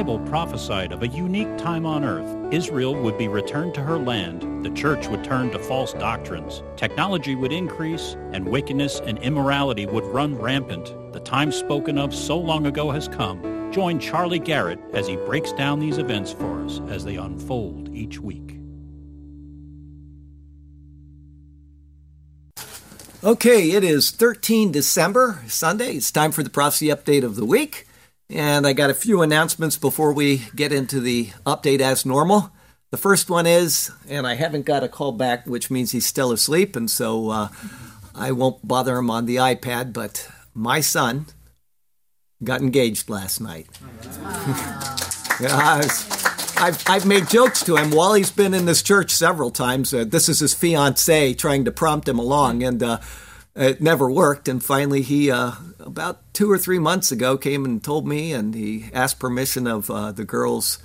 Bible prophesied of a unique time on earth. Israel would be returned to her land, the church would turn to false doctrines, technology would increase, and wickedness and immorality would run rampant. The time spoken of so long ago has come. Join Charlie Garrett as he breaks down these events for us as they unfold each week. Okay, it is 13 December, Sunday. It's time for the prophecy update of the week. And I got a few announcements before we get into the update as normal. The first one is, and I haven't got a call back, which means he's still asleep, and so uh, I won't bother him on the iPad, but my son got engaged last night. yeah, I've, I've made jokes to him while he's been in this church several times. Uh, this is his fiance trying to prompt him along, and uh, it never worked. And finally, he, uh, about two or three months ago, came and told me, and he asked permission of uh, the girl's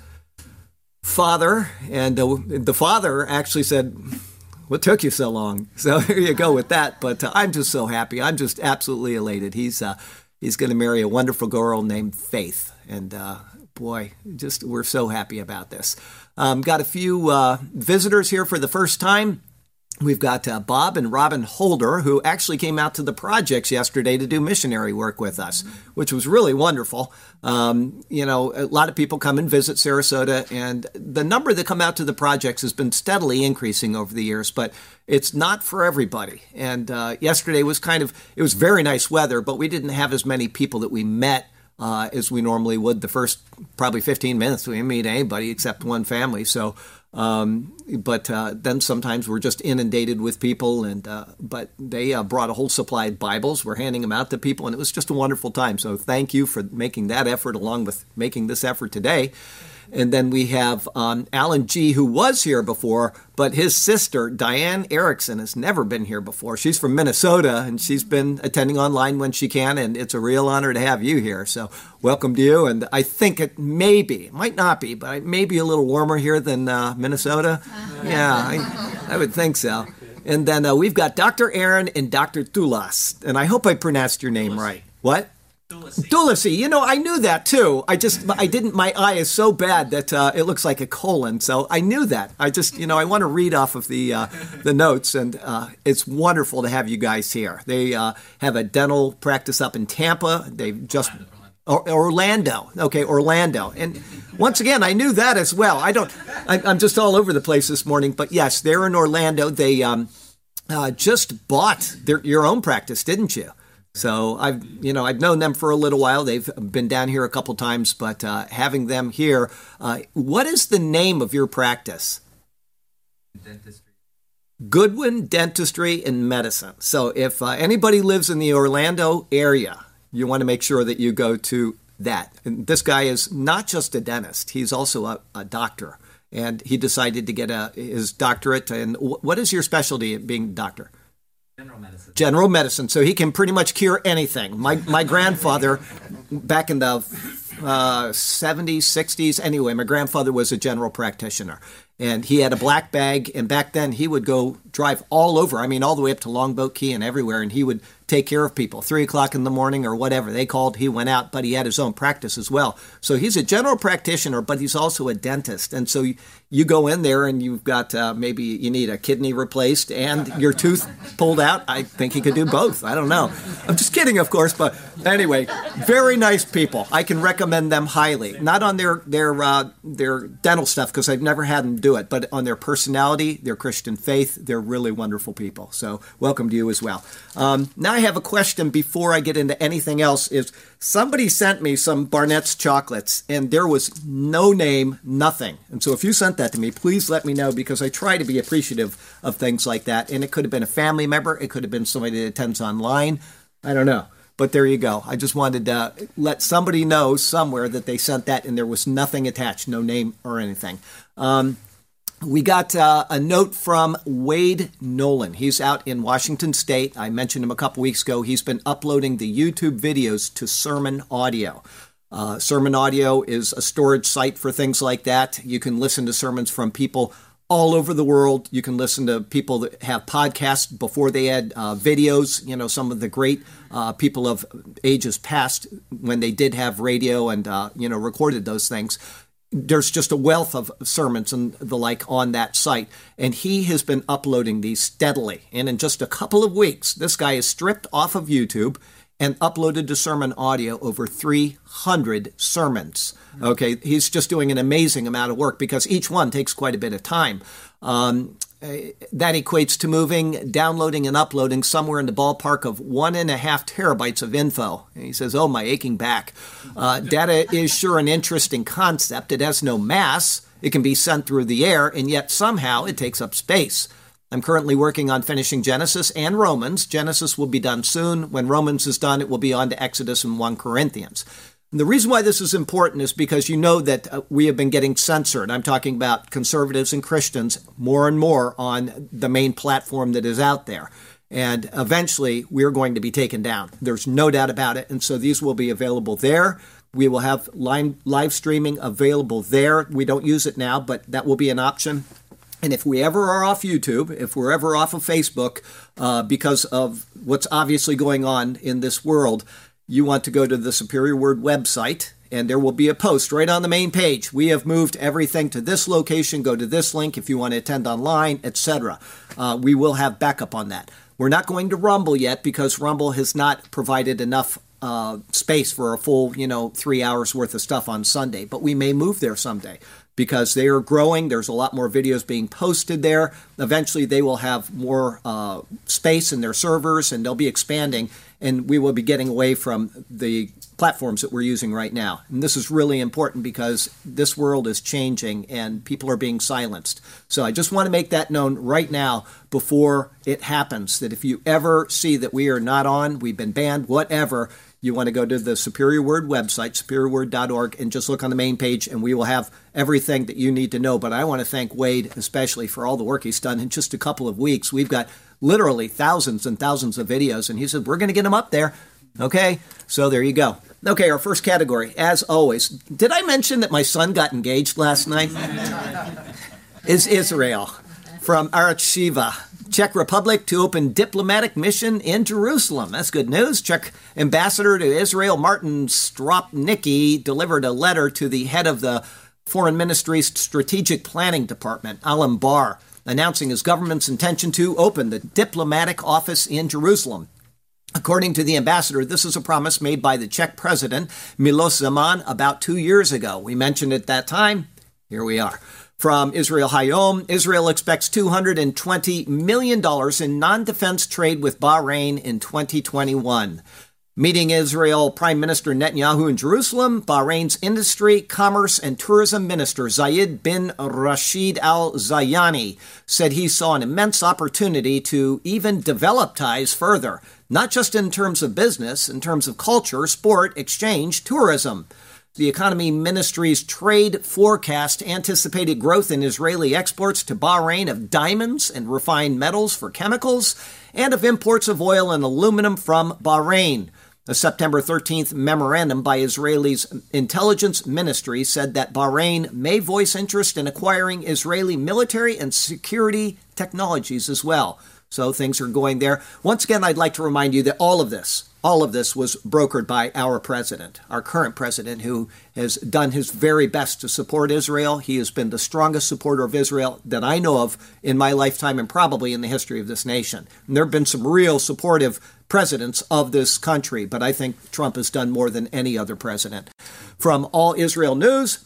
father. And uh, the father actually said, What took you so long? So here you go with that. But uh, I'm just so happy. I'm just absolutely elated. He's, he's going to marry a wonderful girl named Faith. And boy, just we're so happy about this. Um, got a few uh, visitors here for the first time. We've got uh, Bob and Robin Holder, who actually came out to the projects yesterday to do missionary work with us, which was really wonderful. Um, you know, a lot of people come and visit Sarasota, and the number that come out to the projects has been steadily increasing over the years, but it's not for everybody. And uh, yesterday was kind of, it was very nice weather, but we didn't have as many people that we met uh, as we normally would the first probably 15 minutes. We didn't meet anybody except one family. So, um, but uh, then sometimes we're just inundated with people. And uh, but they uh, brought a whole supply of Bibles. We're handing them out to people, and it was just a wonderful time. So thank you for making that effort, along with making this effort today. And then we have um, Alan G., who was here before, but his sister, Diane Erickson, has never been here before. She's from Minnesota, and she's been attending online when she can, and it's a real honor to have you here. So, welcome to you. And I think it may be, might not be, but it may be a little warmer here than uh, Minnesota. Yeah, I, I would think so. And then uh, we've got Dr. Aaron and Dr. Tulas. And I hope I pronounced your name right. What? Dulacey. You know, I knew that too. I just, I didn't, my eye is so bad that uh, it looks like a colon. So I knew that. I just, you know, I want to read off of the, uh, the notes and uh, it's wonderful to have you guys here. They uh, have a dental practice up in Tampa. They've just, Orlando. Okay, Orlando. And once again, I knew that as well. I don't, I, am just all over the place this morning, but yes, they're in Orlando. They um, uh, just bought their, your own practice, didn't you? So I've you know I've known them for a little while. They've been down here a couple times, but uh, having them here, uh, what is the name of your practice? Dentistry. Goodwin Dentistry and Medicine. So if uh, anybody lives in the Orlando area, you want to make sure that you go to that. And this guy is not just a dentist; he's also a, a doctor, and he decided to get a, his doctorate. And what is your specialty, being doctor? General medicine. General medicine. So he can pretty much cure anything. My my grandfather, back in the uh, 70s, 60s. Anyway, my grandfather was a general practitioner, and he had a black bag. And back then, he would go drive all over. I mean, all the way up to Longboat Key and everywhere. And he would take care of people. Three o'clock in the morning or whatever they called, he went out, but he had his own practice as well. So he's a general practitioner, but he's also a dentist. And so you go in there and you've got uh, maybe you need a kidney replaced and your tooth pulled out. I think he could do both. I don't know. I'm just kidding, of course, but anyway, very nice people. I can recommend them highly. Not on their their uh, their dental stuff because I've never had them do it, but on their personality, their Christian faith. They're really wonderful people. So welcome to you as well. Um, now I have a question before I get into anything else. Is somebody sent me some Barnett's chocolates and there was no name, nothing. And so if you sent that to me, please let me know because I try to be appreciative of things like that. And it could have been a family member, it could have been somebody that attends online. I don't know. But there you go. I just wanted to let somebody know somewhere that they sent that and there was nothing attached, no name or anything. Um, we got uh, a note from Wade Nolan. He's out in Washington State. I mentioned him a couple weeks ago. He's been uploading the YouTube videos to Sermon Audio. Uh, sermon Audio is a storage site for things like that. You can listen to sermons from people all over the world. You can listen to people that have podcasts before they had uh, videos. You know, some of the great uh, people of ages past when they did have radio and, uh, you know, recorded those things. There's just a wealth of sermons and the like on that site. And he has been uploading these steadily. And in just a couple of weeks, this guy is stripped off of YouTube and uploaded to sermon audio over 300 sermons. Okay, he's just doing an amazing amount of work because each one takes quite a bit of time. Um, that equates to moving, downloading, and uploading somewhere in the ballpark of one and a half terabytes of info. And he says, Oh, my aching back. Uh, data is sure an interesting concept. It has no mass, it can be sent through the air, and yet somehow it takes up space. I'm currently working on finishing Genesis and Romans. Genesis will be done soon. When Romans is done, it will be on to Exodus and 1 Corinthians. And the reason why this is important is because you know that uh, we have been getting censored. I'm talking about conservatives and Christians more and more on the main platform that is out there. And eventually, we're going to be taken down. There's no doubt about it. And so these will be available there. We will have live, live streaming available there. We don't use it now, but that will be an option. And if we ever are off YouTube, if we're ever off of Facebook uh, because of what's obviously going on in this world, you want to go to the Superior Word website and there will be a post right on the main page. We have moved everything to this location. Go to this link if you want to attend online, etc. Uh, we will have backup on that. We're not going to Rumble yet because Rumble has not provided enough uh, space for a full, you know, three hours worth of stuff on Sunday. But we may move there someday because they are growing. There's a lot more videos being posted there. Eventually, they will have more uh, space in their servers and they'll be expanding, and we will be getting away from the platforms that we're using right now. And this is really important because this world is changing and people are being silenced. So I just want to make that known right now before it happens that if you ever see that we are not on, we've been banned, whatever, you want to go to the Superior Word website, superiorword.org, and just look on the main page, and we will have everything that you need to know. But I want to thank Wade especially for all the work he's done in just a couple of weeks. We've got literally thousands and thousands of videos, and he said, We're going to get them up there. Okay, so there you go. Okay, our first category, as always. Did I mention that my son got engaged last night? is Israel from Arutz Sheva. Czech Republic to open diplomatic mission in Jerusalem. That's good news. Czech ambassador to Israel Martin Stropnicki delivered a letter to the head of the Foreign Ministry's Strategic Planning Department, Alon Bar, announcing his government's intention to open the diplomatic office in Jerusalem. According to the ambassador, this is a promise made by the Czech president Milos Zeman about two years ago. We mentioned at that time. Here we are. From Israel Hayom, Israel expects $220 million in non defense trade with Bahrain in 2021. Meeting Israel Prime Minister Netanyahu in Jerusalem, Bahrain's Industry, Commerce, and Tourism Minister Zayed bin Rashid Al Zayani said he saw an immense opportunity to even develop ties further, not just in terms of business, in terms of culture, sport, exchange, tourism. The Economy Ministry's trade forecast anticipated growth in Israeli exports to Bahrain of diamonds and refined metals for chemicals, and of imports of oil and aluminum from Bahrain. A September 13th memorandum by Israel's intelligence ministry said that Bahrain may voice interest in acquiring Israeli military and security technologies as well. So things are going there. Once again, I'd like to remind you that all of this, all of this was brokered by our president, our current president, who has done his very best to support Israel. He has been the strongest supporter of Israel that I know of in my lifetime and probably in the history of this nation. And there have been some real supportive presidents of this country, but I think Trump has done more than any other president. From All Israel News,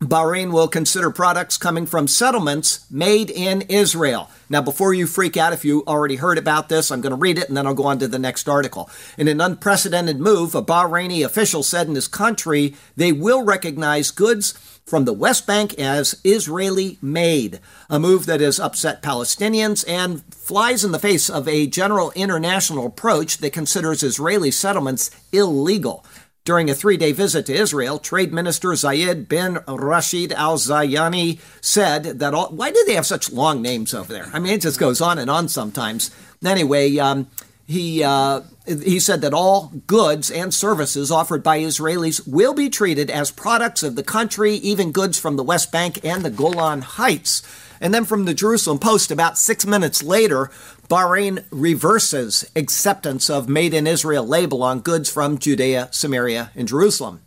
Bahrain will consider products coming from settlements made in Israel. Now, before you freak out if you already heard about this, I'm going to read it and then I'll go on to the next article. In an unprecedented move, a Bahraini official said in his country they will recognize goods from the West Bank as Israeli made, a move that has upset Palestinians and flies in the face of a general international approach that considers Israeli settlements illegal. During a three day visit to Israel, Trade Minister Zayed bin Rashid Al Zayani said that all. Why do they have such long names over there? I mean, it just goes on and on sometimes. Anyway, um, he, uh, he said that all goods and services offered by Israelis will be treated as products of the country, even goods from the West Bank and the Golan Heights. And then from the Jerusalem Post, about six minutes later, Bahrain reverses acceptance of Made in Israel label on goods from Judea, Samaria, and Jerusalem.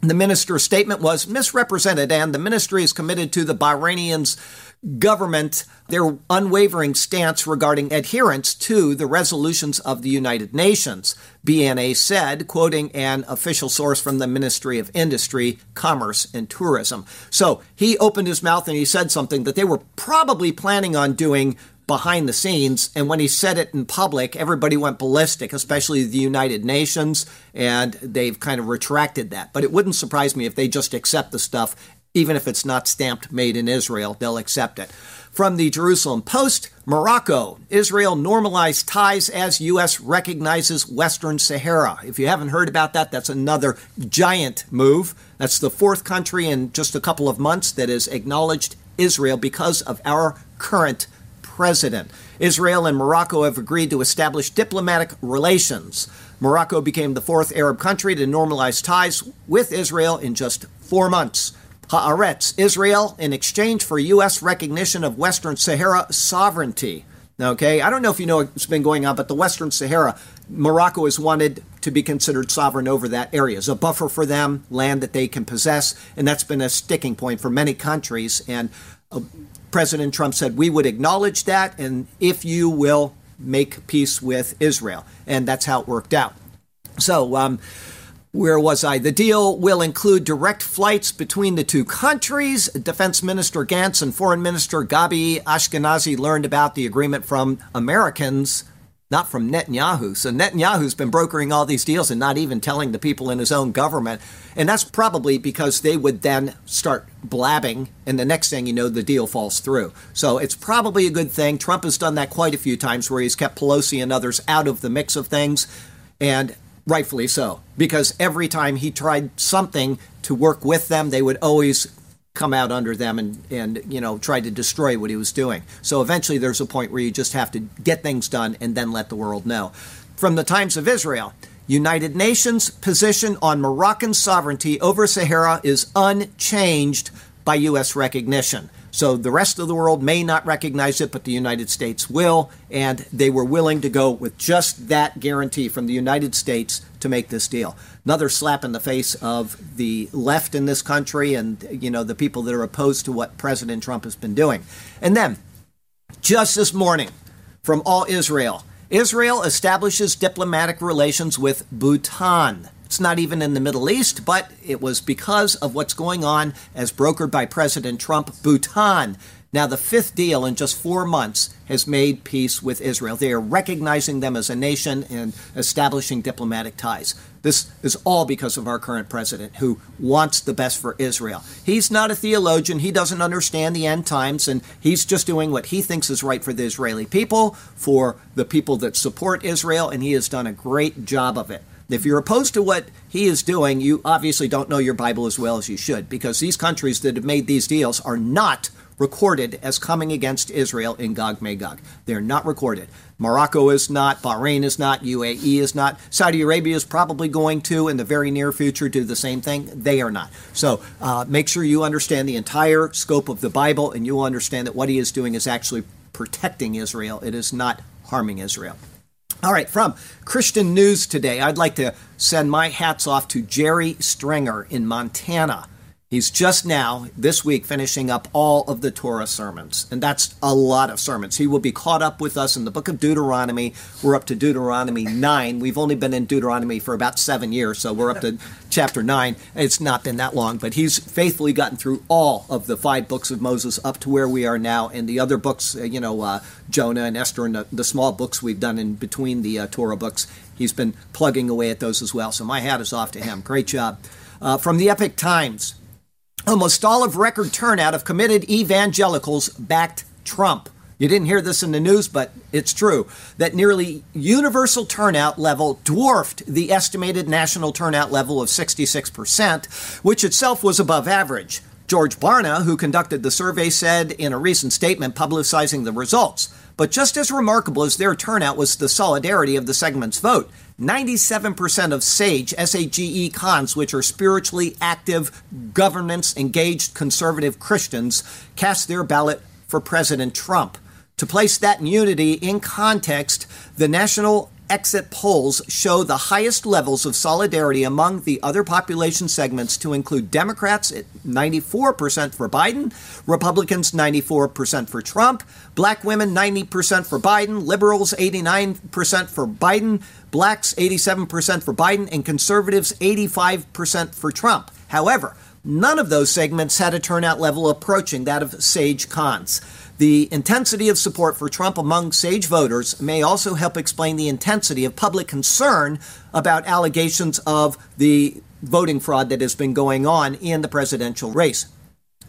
The minister's statement was misrepresented, and the ministry is committed to the Bahrainians' government their unwavering stance regarding adherence to the resolutions of the United Nations. BNA said, quoting an official source from the Ministry of Industry, Commerce, and Tourism. So he opened his mouth and he said something that they were probably planning on doing behind the scenes. And when he said it in public, everybody went ballistic, especially the United Nations, and they've kind of retracted that. But it wouldn't surprise me if they just accept the stuff, even if it's not stamped made in Israel, they'll accept it. From the Jerusalem Post, Morocco. Israel normalized ties as U.S. recognizes Western Sahara. If you haven't heard about that, that's another giant move. That's the fourth country in just a couple of months that has acknowledged Israel because of our current president. Israel and Morocco have agreed to establish diplomatic relations. Morocco became the fourth Arab country to normalize ties with Israel in just four months. Haaretz, Israel, in exchange for U.S. recognition of Western Sahara sovereignty. Okay, I don't know if you know what's been going on, but the Western Sahara, Morocco has wanted to be considered sovereign over that area as a buffer for them, land that they can possess, and that's been a sticking point for many countries. And uh, President Trump said, We would acknowledge that, and if you will make peace with Israel. And that's how it worked out. So, um, where was I? The deal will include direct flights between the two countries. Defense Minister Gantz and Foreign Minister Gabi Ashkenazi learned about the agreement from Americans not from Netanyahu. So Netanyahu's been brokering all these deals and not even telling the people in his own government. And that's probably because they would then start blabbing, and the next thing you know, the deal falls through. So it's probably a good thing. Trump has done that quite a few times where he's kept Pelosi and others out of the mix of things, and rightfully so, because every time he tried something to work with them, they would always come out under them and, and you know try to destroy what he was doing. So eventually there's a point where you just have to get things done and then let the world know. From the times of Israel, United Nations position on Moroccan sovereignty over Sahara is unchanged by U.S. recognition. So the rest of the world may not recognize it, but the United States will, and they were willing to go with just that guarantee from the United States to make this deal. Another slap in the face of the left in this country and you know the people that are opposed to what President Trump has been doing. And then just this morning from all Israel, Israel establishes diplomatic relations with Bhutan. It's not even in the Middle East, but it was because of what's going on as brokered by President Trump. Bhutan now, the fifth deal in just four months has made peace with Israel. They are recognizing them as a nation and establishing diplomatic ties. This is all because of our current president who wants the best for Israel. He's not a theologian, he doesn't understand the end times, and he's just doing what he thinks is right for the Israeli people, for the people that support Israel, and he has done a great job of it. If you're opposed to what he is doing, you obviously don't know your Bible as well as you should, because these countries that have made these deals are not recorded as coming against Israel in Gog Magog. They're not recorded. Morocco is not, Bahrain is not, UAE is not. Saudi Arabia is probably going to, in the very near future, do the same thing. They are not. So uh, make sure you understand the entire scope of the Bible and you will understand that what he is doing is actually protecting Israel. It is not harming Israel. All right, from Christian News today, I'd like to send my hats off to Jerry Stringer in Montana. He's just now, this week, finishing up all of the Torah sermons. And that's a lot of sermons. He will be caught up with us in the book of Deuteronomy. We're up to Deuteronomy 9. We've only been in Deuteronomy for about seven years, so we're up to chapter 9. It's not been that long, but he's faithfully gotten through all of the five books of Moses up to where we are now. And the other books, uh, you know, uh, Jonah and Esther and the, the, small books we've done in between the uh, Torah books, he's been plugging away at those as well. So my hat is off to him. Great job. Uh, from the Epic Times, Almost all of record turnout of committed evangelicals backed Trump. You didn't hear this in the news, but it's true that nearly universal turnout level dwarfed the estimated national turnout level of 66%, which itself was above average. George Barna, who conducted the survey, said in a recent statement publicizing the results. But just as remarkable as their turnout was the solidarity of the segment's vote. 97% of SAGE, S-A-G-E cons, which are spiritually active, governance engaged conservative Christians, cast their ballot for President Trump. To place that unity in context, the National exit polls show the highest levels of solidarity among the other population segments to include Democrats at 94% for Biden, Republicans 94% for Trump, black women 90% for Biden, liberals 89% for Biden, blacks 87% for Biden, and conservatives 85% for Trump. However, none of those segments had a turnout level approaching that of SAGE Cons. The intensity of support for Trump among Sage voters may also help explain the intensity of public concern about allegations of the voting fraud that has been going on in the presidential race.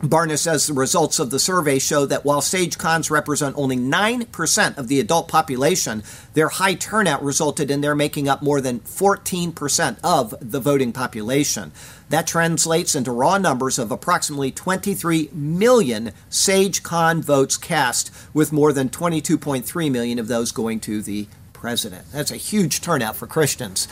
Barna says the results of the survey show that while SAGE Cons represent only 9% of the adult population, their high turnout resulted in their making up more than 14% of the voting population. That translates into raw numbers of approximately 23 million SAGE Con votes cast, with more than 22.3 million of those going to the president. That's a huge turnout for Christians,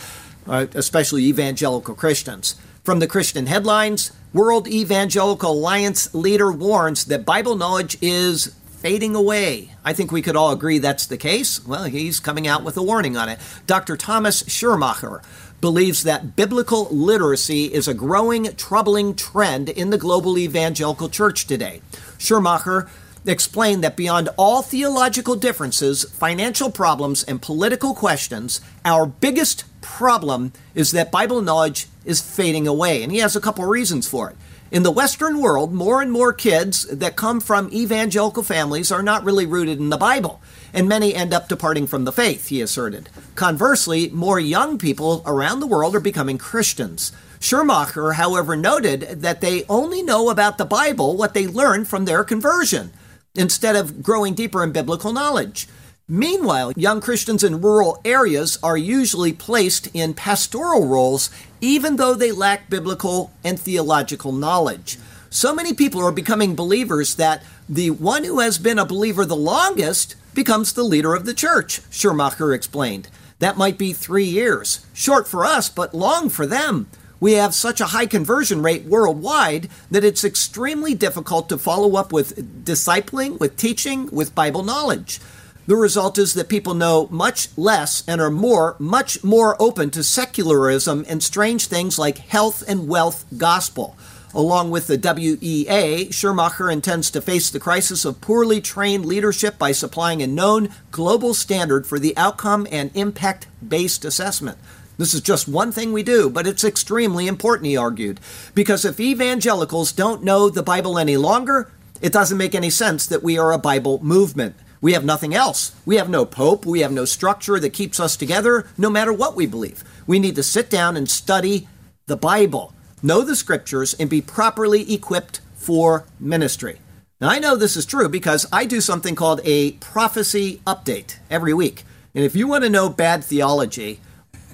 uh, especially evangelical Christians. From the Christian headlines, World Evangelical Alliance leader warns that Bible knowledge is fading away. I think we could all agree that's the case. Well, he's coming out with a warning on it. Dr. Thomas Schirrmacher believes that biblical literacy is a growing, troubling trend in the global evangelical church today. Schirrmacher explained that beyond all theological differences, financial problems, and political questions, our biggest problem is that Bible knowledge is fading away. And he has a couple reasons for it. In the Western world, more and more kids that come from evangelical families are not really rooted in the Bible, and many end up departing from the faith, he asserted. Conversely, more young people around the world are becoming Christians. Schirrmacher, however, noted that they only know about the Bible what they learned from their conversion, instead of growing deeper in biblical knowledge. Meanwhile, young Christians in rural areas are usually placed in pastoral roles even though they lack biblical and theological knowledge. So many people are becoming believers that the one who has been a believer the longest becomes the leader of the church, Schirrmacher explained. That might be three years. Short for us, but long for them. We have such a high conversion rate worldwide that it's extremely difficult to follow up with discipling, with teaching, with Bible knowledge. The result is that people know much less and are more, much more open to secularism and strange things like health and wealth gospel. Along with the WEA, Schirrmacher intends to face the crisis of poorly trained leadership by supplying a known global standard for the outcome and impact based assessment. This is just one thing we do, but it's extremely important, he argued. Because if evangelicals don't know the Bible any longer, it doesn't make any sense that we are a Bible movement. We have nothing else. We have no pope. We have no structure that keeps us together, no matter what we believe. We need to sit down and study the Bible, know the scriptures, and be properly equipped for ministry. Now, I know this is true because I do something called a prophecy update every week. And if you want to know bad theology,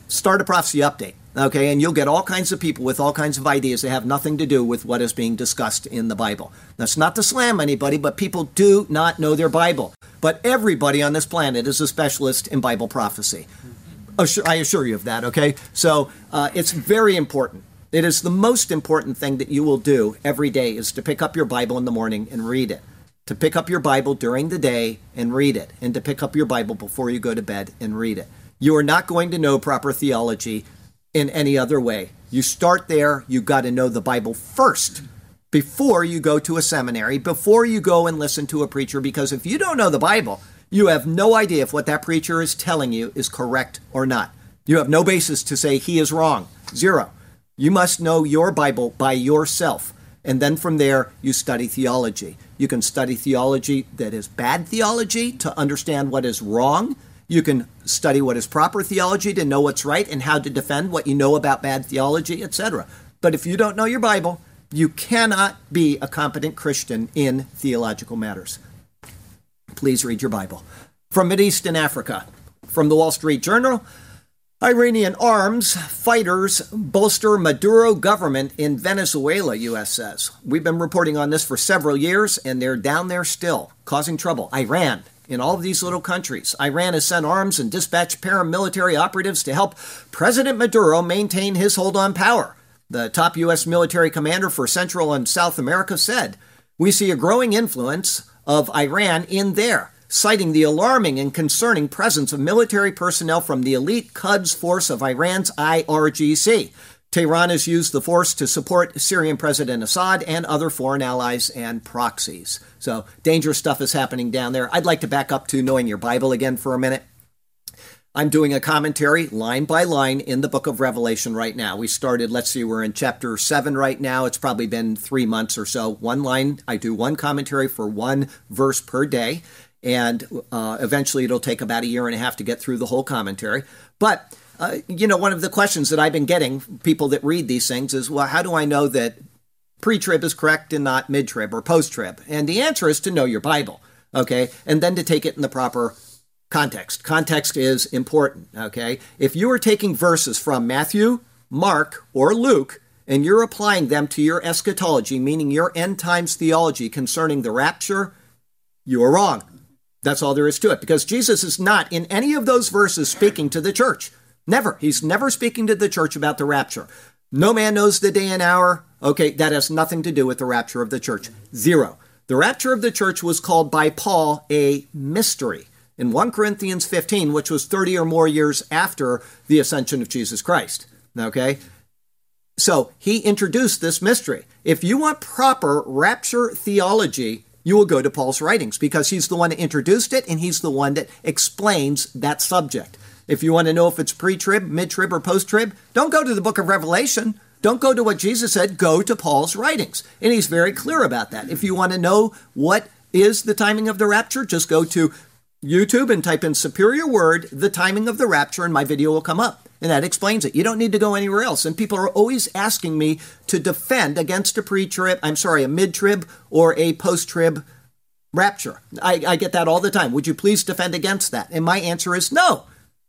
start a prophecy update. Okay, and you'll get all kinds of people with all kinds of ideas that have nothing to do with what is being discussed in the Bible. That's not to slam anybody, but people do not know their Bible. But everybody on this planet is a specialist in Bible prophecy. I assure you of that, okay? So uh, it's very important. It is the most important thing that you will do every day is to pick up your Bible in the morning and read it. To pick up your Bible during the day and read it. And to pick up your Bible before you go to bed and read it. You are not going to know proper theology in any other way. You start there, you got to know the Bible first before you go to a seminary, before you go and listen to a preacher, because if you don't know the Bible, you have no idea if what that preacher is telling you is correct or not. You have no basis to say he is wrong. Zero. You must know your Bible by yourself. And then from there, you study theology. You can study theology that is bad theology to understand what is wrong you can study what is proper theology to know what's right and how to defend what you know about bad theology, etc. But if you don't know your Bible, you cannot be a competent Christian in theological matters. Please read your Bible. From and Africa, from the Wall Street Journal, Iranian arms fighters bolster Maduro government in Venezuela, U.S. says. We've been reporting on this for several years, and they're down there still, causing trouble. Iran in all of these little countries. Iran has sent arms and dispatched paramilitary operatives to help President Maduro maintain his hold on power. The top U.S. military commander for Central and South America said, We see a growing influence of Iran in there citing the alarming and concerning presence of military personnel from the elite Quds force of Iran's IRGC. Tehran has used the force to support Syrian President Assad and other foreign allies and proxies. So, dangerous stuff is happening down there. I'd like to back up to knowing your Bible again for a minute. I'm doing a commentary line by line in the book of Revelation right now. We started, let's see, we're in chapter 7 right now. It's probably been three months or so. One line, I do one commentary for one verse per day and uh, eventually it'll take about a year and a half to get through the whole commentary. But uh, you know, one of the questions that I've been getting, people that read these things, is, well, how do I know that pre-trib is correct and not mid-trib or post-trib? And the answer is to know your Bible, okay, and then to take it in the proper context. Context is important, okay. If you are taking verses from Matthew, Mark, or Luke and you're applying them to your eschatology, meaning your end times theology concerning the rapture, you are wrong. That's all there is to it because Jesus is not in any of those verses speaking to the church. Never. He's never speaking to the church about the rapture. No man knows the day and hour. Okay, that has nothing to do with the rapture of the church. Zero. The rapture of the church was called by Paul a mystery in 1 Corinthians 15, which was 30 or more years after the ascension of Jesus Christ. Okay? So he introduced this mystery. If you want proper rapture theology, you will go to Paul's writings because he's the one that introduced it and he's the one that explains that subject. If you want to know if it's pre trib, mid trib, or post trib, don't go to the book of Revelation. Don't go to what Jesus said, go to Paul's writings. And he's very clear about that. If you want to know what is the timing of the rapture, just go to YouTube and type in Superior Word, the timing of the rapture, and my video will come up. And that explains it. You don't need to go anywhere else. And people are always asking me to defend against a pre trib, I'm sorry, a mid trib or a post trib rapture. I, I, get that all the time. Would you please defend against that? And my answer is no.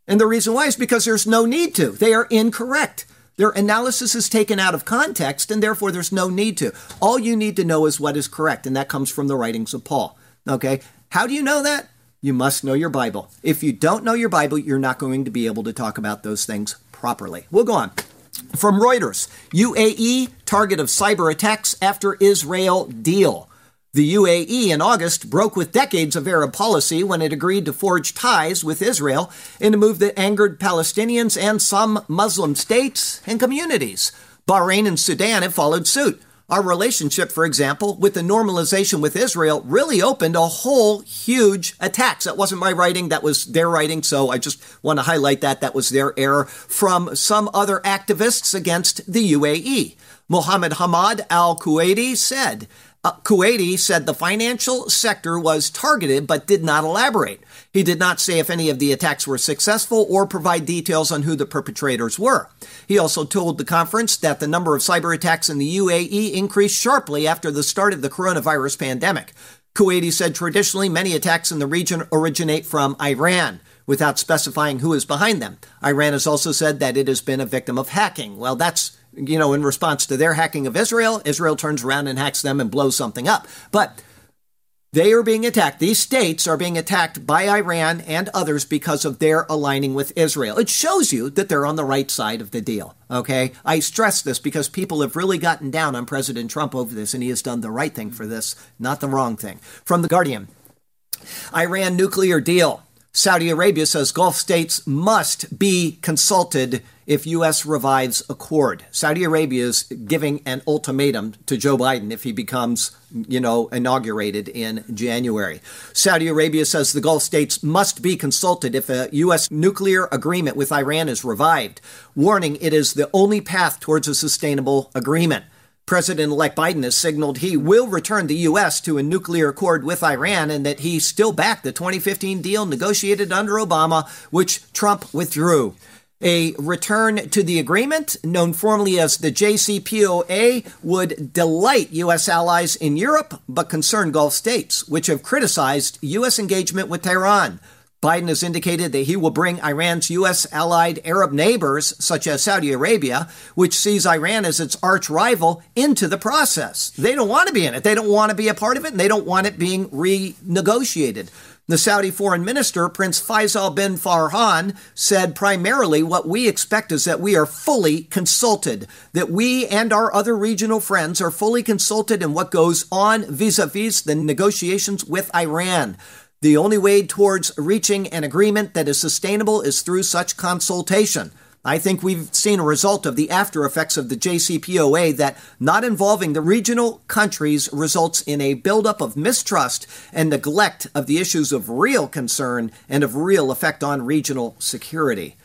And the reason why is because there's no need to. They are incorrect. Their analysis is taken out of context, and therefore there's no need to. All you need to know is what is correct, and that comes from the writings of Paul. Okay? How do you know that? You must know your Bible. If you don't know your Bible, you're not going to be able to talk about those things properly. We'll go on. From Reuters UAE, target of cyber attacks after Israel deal. The UAE in August broke with decades of Arab policy when it agreed to forge ties with Israel in a move that angered Palestinians and some Muslim states and communities. Bahrain and Sudan have followed suit. Our relationship, for example, with the normalization with Israel really opened a whole huge attacks. That wasn't my writing, that was their writing, so I just want to highlight that. That was their error from some other activists against the UAE. Mohammed Hamad al Kuwaiti said, uh, Kuwaiti said the financial sector was targeted but did not elaborate. He did not say if any of the attacks were successful or provide details on who the perpetrators were. He also told the conference that the number of cyber attacks in the UAE increased sharply after the start of the coronavirus pandemic. Kuwaiti said traditionally many attacks in the region originate from Iran without specifying who is behind them. Iran has also said that it has been a victim of hacking. Well, that's you know, in response to their hacking of Israel, Israel turns around and hacks them and blows something up. But they are being attacked. These states are being attacked by Iran and others because of their aligning with Israel. It shows you that they're on the right side of the deal. Okay? I stress this because people have really gotten down on President Trump over this, and he has done the right thing for this, not the wrong thing. From The Guardian Iran nuclear deal. Saudi Arabia says Gulf states must be consulted if U.S. revives Accord. Saudi Arabia is giving an ultimatum to Joe Biden if he becomes, you know, inaugurated in January. Saudi Arabia says the Gulf states must be consulted if a U.S. nuclear agreement with Iran is revived, warning it is the only path towards a sustainable agreement. President elect Biden has signaled he will return the U.S. to a nuclear accord with Iran and that he still backed the 2015 deal negotiated under Obama, which Trump withdrew. A return to the agreement, known formally as the JCPOA, would delight U.S. allies in Europe but concern Gulf states, which have criticized U.S. engagement with Tehran. Biden has indicated that he will bring Iran's U.S. allied Arab neighbors, such as Saudi Arabia, which sees Iran as its arch rival, into the process. They don't want to be in it. They don't want to be a part of it, and they don't want it being renegotiated. The Saudi foreign minister, Prince Faisal bin Farhan, said primarily what we expect is that we are fully consulted, that we and our other regional friends are fully consulted in what goes on vis a vis the negotiations with Iran. The only way towards reaching an agreement that is sustainable is through such consultation. I think we've seen a result of the after effects of the JCPOA that not involving the regional countries results in a buildup of mistrust and neglect of the issues of real concern and of real effect on regional security.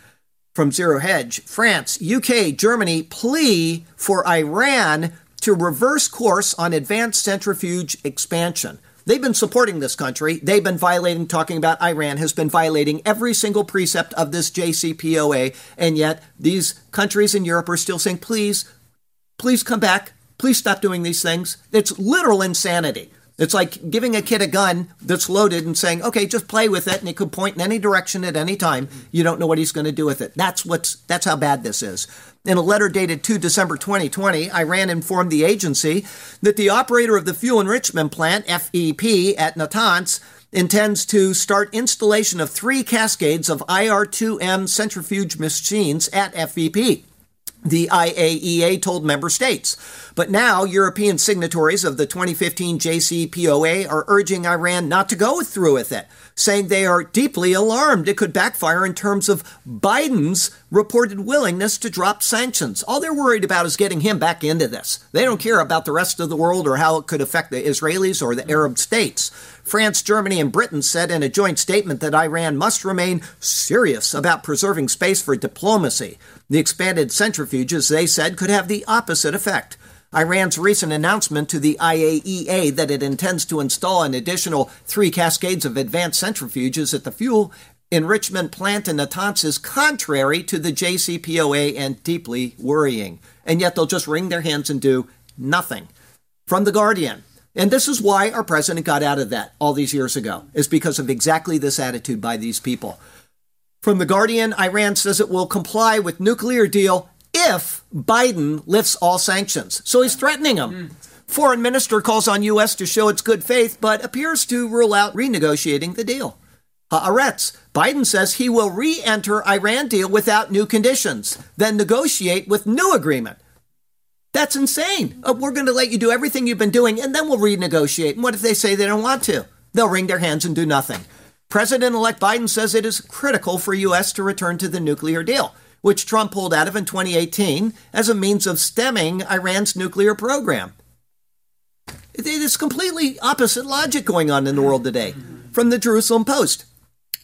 From Zero Hedge, France, UK, Germany plea for Iran to reverse course on advanced centrifuge expansion. They've been supporting this country. They've been violating, talking about Iran, has been violating every single precept of this JCPOA. And yet, these countries in Europe are still saying, please, please come back. Please stop doing these things. It's literal insanity. It's like giving a kid a gun that's loaded and saying, okay, just play with it, and it could point in any direction at any time. You don't know what he's going to do with it. That's what's that's how bad this is. In a letter dated 2 December 2020, Iran informed the agency that the operator of the fuel enrichment plant, FEP, at Natanz intends to start installation of three cascades of IR2M centrifuge machines at FEP the IAEA told member states. But now, European signatories of the 2015 JCPOA are urging Iran not to go through with it, saying they are deeply alarmed it could backfire in terms of Biden's reported willingness to drop sanctions. All they're worried about is getting him back into this. They don't care about the rest of the world or how it could affect the Israelis or the Arab states. France, Germany, and Britain said in a joint statement that Iran must remain serious about preserving space for diplomacy. The expanded centrifuges, they said, could have the opposite effect. Iran's recent announcement to the IAEA that it intends to install an additional three cascades of advanced centrifuges at the fuel enrichment plant in Natanz is contrary to the JCPOA and deeply worrying. And yet they'll just wring their hands and do nothing. From The Guardian, and this is why our president got out of that all these years ago, is because of exactly this attitude by these people. From The Guardian, Iran says it will comply with nuclear deal if Biden lifts all sanctions. So he's threatening them. Mm. Foreign minister calls on U.S. to show its good faith, but appears to rule out renegotiating the deal. Haaretz, Biden says he will re enter Iran deal without new conditions, then negotiate with new agreement. That's insane. Uh, we're going to let you do everything you've been doing, and then we'll renegotiate. And what if they say they don't want to? They'll wring their hands and do nothing. President elect Biden says it is critical for U.S. to return to the nuclear deal, which Trump pulled out of in 2018 as a means of stemming Iran's nuclear program. It is completely opposite logic going on in the world today. From the Jerusalem Post.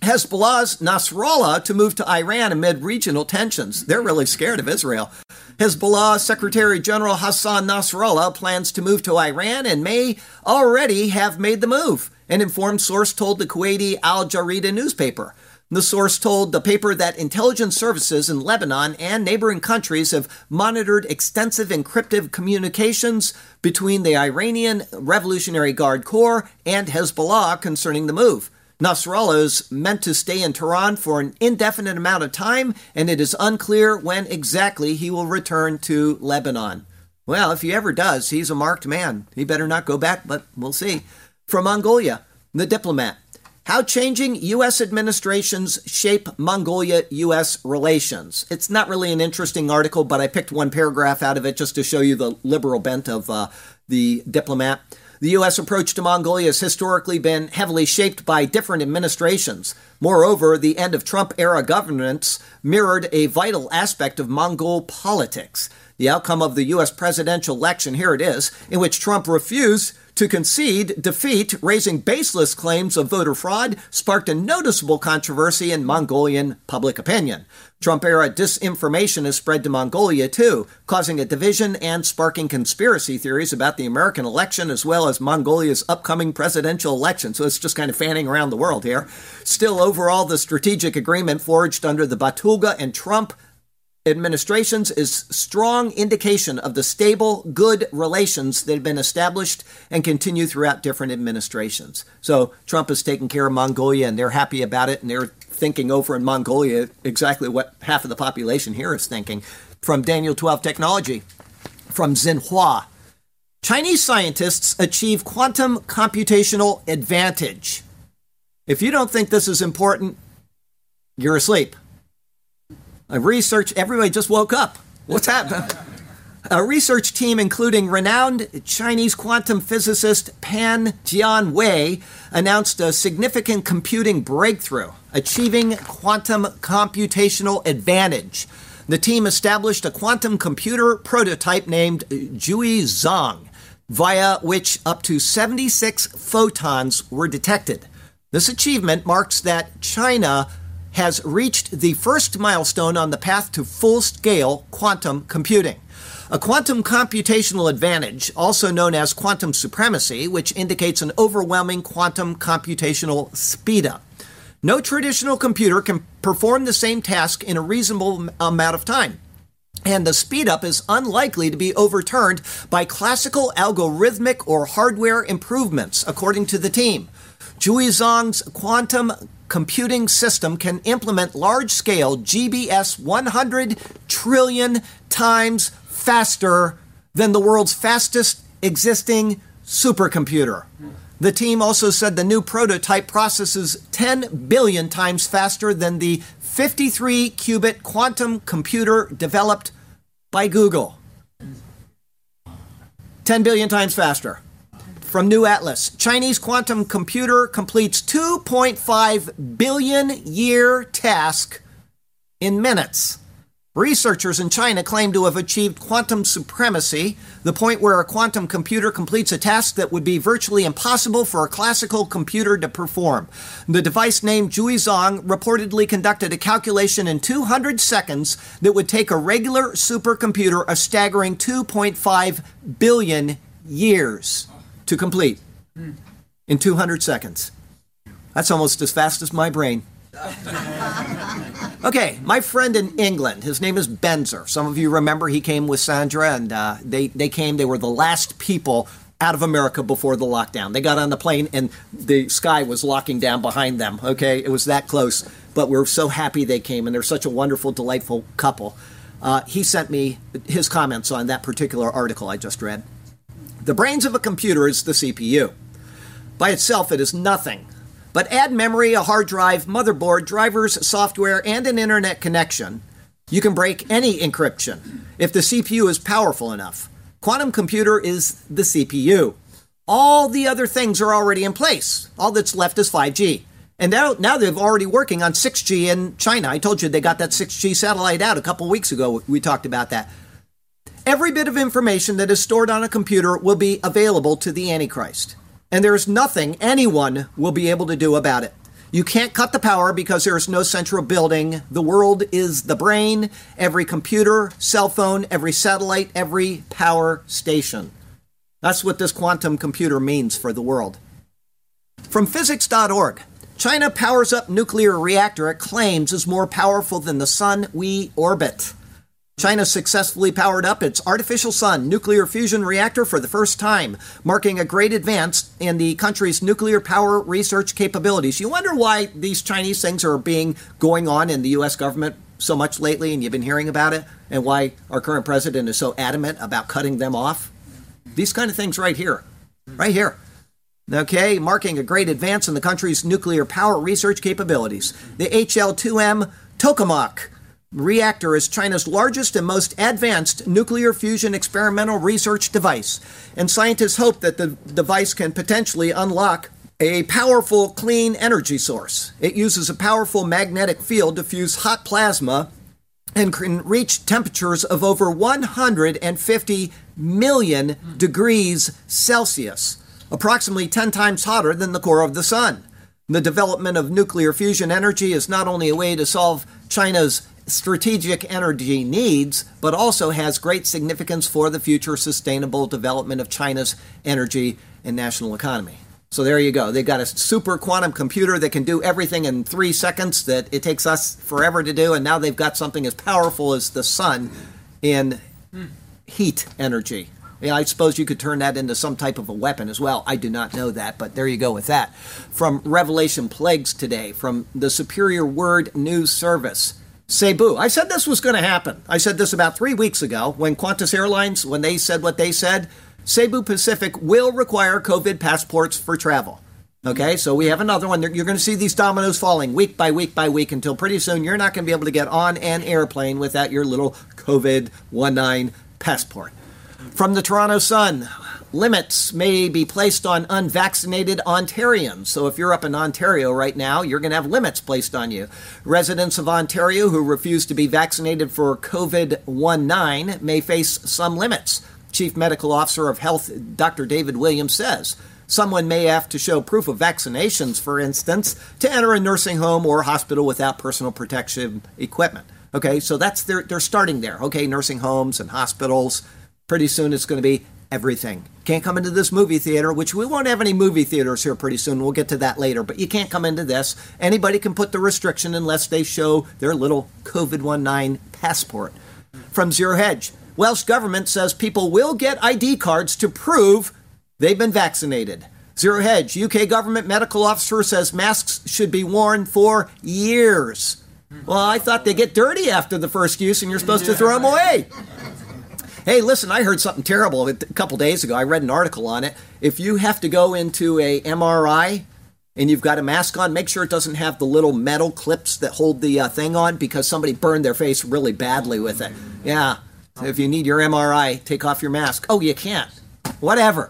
Hezbollah's Nasrallah to move to Iran amid regional tensions. They're really scared of Israel. Hezbollah Secretary General Hassan Nasrallah plans to move to Iran and may already have made the move. An informed source told the Kuwaiti Al Jarida newspaper. The source told the paper that intelligence services in Lebanon and neighboring countries have monitored extensive encrypted communications between the Iranian Revolutionary Guard Corps and Hezbollah concerning the move. Nasrallah is meant to stay in Tehran for an indefinite amount of time, and it is unclear when exactly he will return to Lebanon. Well, if he ever does, he's a marked man. He better not go back, but we'll see. From Mongolia, The Diplomat. How changing U.S. administrations shape Mongolia U.S. relations. It's not really an interesting article, but I picked one paragraph out of it just to show you the liberal bent of uh, the diplomat. The U.S. approach to Mongolia has historically been heavily shaped by different administrations. Moreover, the end of Trump era governance mirrored a vital aspect of Mongol politics. The outcome of the U.S. presidential election, here it is, in which Trump refused to concede defeat, raising baseless claims of voter fraud, sparked a noticeable controversy in Mongolian public opinion. Trump era disinformation has spread to Mongolia too, causing a division and sparking conspiracy theories about the American election as well as Mongolia's upcoming presidential election. So it's just kind of fanning around the world here. Still, overall, the strategic agreement forged under the Battulga and Trump administrations is strong indication of the stable, good relations that have been established and continue throughout different administrations. So Trump has taken care of Mongolia and they're happy about it and they're thinking over in Mongolia exactly what half of the population here is thinking. From Daniel 12 Technology, from Xinhua. Chinese scientists achieve quantum computational advantage. If you don't think this is important, you're asleep. A research, everybody just woke up. What's happening? A research team, including renowned Chinese quantum physicist Pan Jianwei, announced a significant computing breakthrough, achieving quantum computational advantage. The team established a quantum computer prototype named Jiuzhang, via which up to 76 photons were detected. This achievement marks that China has reached the first milestone on the path to full scale quantum computing. A quantum computational advantage, also known as quantum supremacy, which indicates an overwhelming quantum computational speedup. No traditional computer can perform the same task in a reasonable amount of time. And the speedup is unlikely to be overturned by classical algorithmic or hardware improvements, according to the team. Jiuzhang's quantum computing system can implement large scale GBS 100 trillion times faster than the world's fastest existing supercomputer. The team also said the new prototype processes 10 billion times faster than the 53 qubit quantum computer developed by Google. 10 billion times faster. From New Atlas Chinese quantum computer completes 2.5 billion year task in minutes. Researchers in China claim to have achieved quantum supremacy, the point where a quantum computer completes a task that would be virtually impossible for a classical computer to perform. The device named Jiuzhang reportedly conducted a calculation in 200 seconds that would take a regular supercomputer a staggering 2.5 billion years to complete in 200 seconds. That's almost as fast as my brain. Okay, my friend in England, his name is Benzer. Some of you remember he came with Sandra, and uh, they, they came, they were the last people out of America before the lockdown. They got on the plane, and the sky was locking down behind them, okay? It was that close, but we're so happy they came, and they're such a wonderful, delightful couple. Uh, he sent me his comments on that particular article I just read. The brains of a computer is the CPU. By itself, it is nothing but add memory, a hard drive, motherboard, drivers, software, and an internet connection. You can break any encryption if the CPU is powerful enough. Quantum computer is the CPU. All the other things are already in place. All that's left is 5G. And now, now they're already working on 6G in China. I told you they got that 6G satellite out a couple weeks ago. We talked about that. Every bit of information that is stored on a computer will be available to the Antichrist and there's nothing anyone will be able to do about it. You can't cut the power because there's no central building. The world is the brain, every computer, cell phone, every satellite, every power station. That's what this quantum computer means for the world. From physics.org, China powers up nuclear reactor it claims is more powerful than the sun we orbit. China successfully powered up its artificial sun nuclear fusion reactor for the first time, marking a great advance in the country's nuclear power research capabilities. You wonder why these Chinese things are being going on in the US government so much lately and you've been hearing about it and why our current president is so adamant about cutting them off? These kind of things right here. Right here. Okay, marking a great advance in the country's nuclear power research capabilities. The HL2M tokamak reactor is China's largest and most advanced nuclear fusion experimental research device, and scientists hope that the device can potentially unlock a powerful clean energy source. It uses a powerful magnetic field to fuse hot plasma and can reach temperatures of over 150 million degrees Celsius, approximately 10 times hotter than the core of the sun. The development of nuclear fusion energy is not only a way to solve China's strategic energy needs, but also has great significance for the future sustainable development of China's energy and national economy. So there you go. They've got a super quantum computer that can do everything in three seconds that it takes us forever to do, and now they've got something as powerful as the sun in heat energy. Yeah, I suppose you could turn that into some type of a weapon as well. I do not know that, but there you go with that. From Revelation Plagues today, from the Superior Word News Service. Cebu. I said this was going to happen. I said this about three weeks ago when Qantas Airlines, when they said what they said, Cebu Pacific will require COVID passports for travel. Okay, so we have another one. You're going to see these dominoes falling week by week by week until pretty soon you're not going to be able to get on an airplane without your little COVID 19 passport. From the Toronto Sun, limits may be placed on unvaccinated Ontarians. So if you're up in Ontario right now, you're going to have limits placed on you. Residents of Ontario who refuse to be vaccinated for COVID 19 may face some limits. Chief Medical Officer of Health, Dr. David Williams, says. Someone may have to show proof of vaccinations, for instance, to enter a nursing home or hospital without personal protection equipment. Okay, so that's their, they're starting there. Okay, nursing homes and hospitals. Pretty soon it's going to be everything. Can't come into this movie theater, which we won't have any movie theaters here pretty soon. We'll get to that later, but you can't come into this. Anybody can put the restriction unless they show their little COVID 19 passport. From Zero Hedge, Welsh government says people will get ID cards to prove They've been vaccinated. Zero Hedge, UK government medical officer says masks should be worn for years. Well, I thought they get dirty after the first use and you're supposed to throw them away. Hey, listen, I heard something terrible a couple days ago. I read an article on it. If you have to go into a MRI and you've got a mask on, make sure it doesn't have the little metal clips that hold the uh, thing on because somebody burned their face really badly with it. Yeah. if you need your MRI, take off your mask. Oh, you can't. Whatever.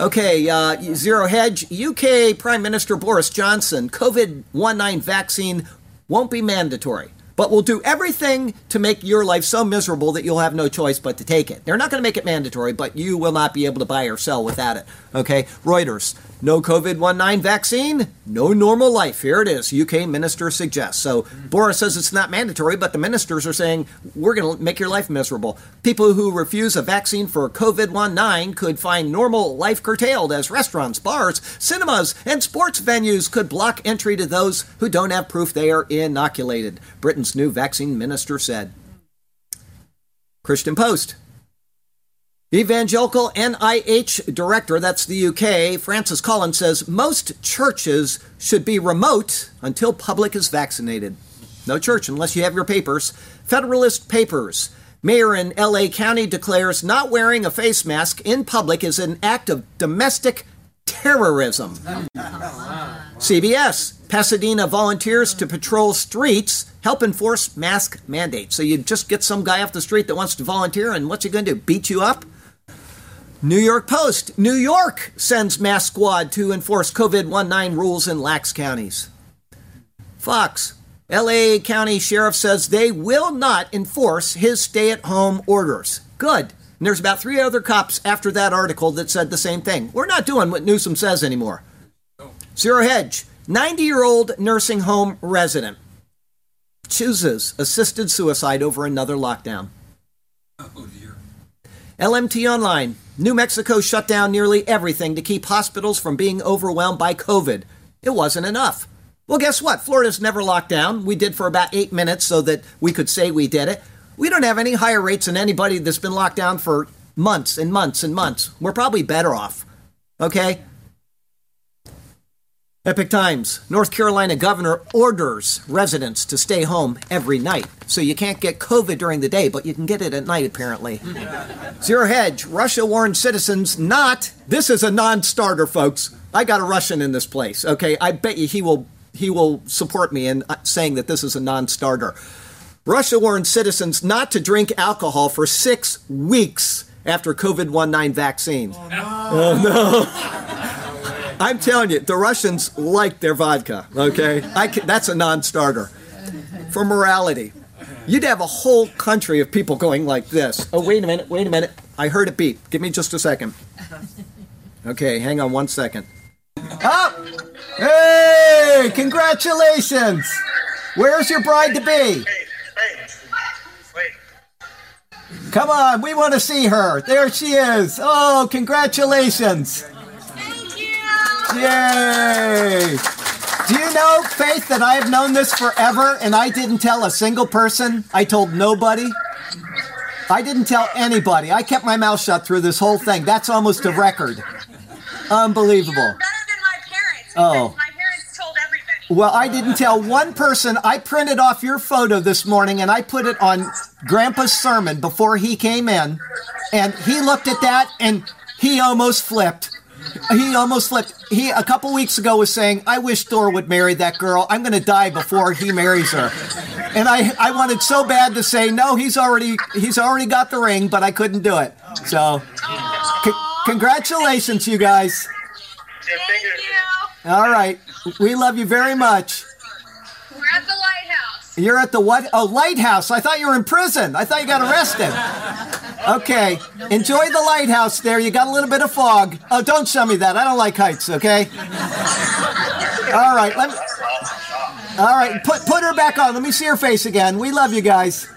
Okay, uh, Zero Hedge. UK Prime Minister Boris Johnson, COVID 19 vaccine won't be mandatory but will do everything to make your life so miserable that you'll have no choice but to take it. They're not going to make it mandatory, but you will not be able to buy or sell without it. Okay? Reuters. No COVID 19 vaccine, no normal life. Here it is. UK minister suggests. So Boris says it's not mandatory, but the ministers are saying we're going to make your life miserable. People who refuse a vaccine for COVID 19 could find normal life curtailed as restaurants, bars, cinemas, and sports venues could block entry to those who don't have proof they are inoculated. Britain's new vaccine minister said. Christian Post. Evangelical NIH director, that's the UK, Francis Collins says most churches should be remote until public is vaccinated. No church unless you have your papers. Federalist Papers. Mayor in LA County declares not wearing a face mask in public is an act of domestic terrorism. CBS. Pasadena volunteers to patrol streets, help enforce mask mandates. So you just get some guy off the street that wants to volunteer, and what's he going to do? Beat you up? New York Post. New York sends mask squad to enforce COVID 19 rules in lax counties. Fox. LA County Sheriff says they will not enforce his stay at home orders. Good. And there's about three other cops after that article that said the same thing. We're not doing what Newsom says anymore. Zero Hedge. 90 year old nursing home resident chooses assisted suicide over another lockdown. Oh, dear. LMT Online. New Mexico shut down nearly everything to keep hospitals from being overwhelmed by COVID. It wasn't enough. Well, guess what? Florida's never locked down. We did for about eight minutes so that we could say we did it. We don't have any higher rates than anybody that's been locked down for months and months and months. We're probably better off. Okay? Epoch Times. North Carolina governor orders residents to stay home every night. So you can't get COVID during the day, but you can get it at night, apparently. Zero Hedge. Russia warns citizens not. This is a non starter, folks. I got a Russian in this place, okay? I bet you he will, he will support me in uh, saying that this is a non starter. Russia warns citizens not to drink alcohol for six weeks after COVID 19 vaccine. Oh, no. Oh, no. I'm telling you, the Russians like their vodka. Okay, can, that's a non-starter for morality. You'd have a whole country of people going like this. Oh, wait a minute, wait a minute. I heard a beep. Give me just a second. Okay, hang on one second. Oh! Hey! Congratulations! Where's your bride to be? Hey, hey, wait. Come on, we want to see her. There she is. Oh, congratulations. Yay! Do you know, Faith, that I have known this forever and I didn't tell a single person? I told nobody. I didn't tell anybody. I kept my mouth shut through this whole thing. That's almost a record. Unbelievable. Better than my parents. Oh. My parents told everybody. Well, I didn't tell one person. I printed off your photo this morning and I put it on Grandpa's sermon before he came in. And he looked at that and he almost flipped. He almost flipped. He a couple weeks ago was saying, "I wish Thor would marry that girl. I'm going to die before he marries her." And I, I wanted so bad to say, "No, he's already he's already got the ring," but I couldn't do it. So, c- congratulations, you guys. Thank you. All right, we love you very much. We're at the lighthouse. You're at the what? Oh, lighthouse. I thought you were in prison. I thought you got arrested. Okay. Enjoy the lighthouse there. You got a little bit of fog. Oh, don't show me that. I don't like heights, okay? All right. Let me, all right. Put, put her back on. Let me see her face again. We love you guys.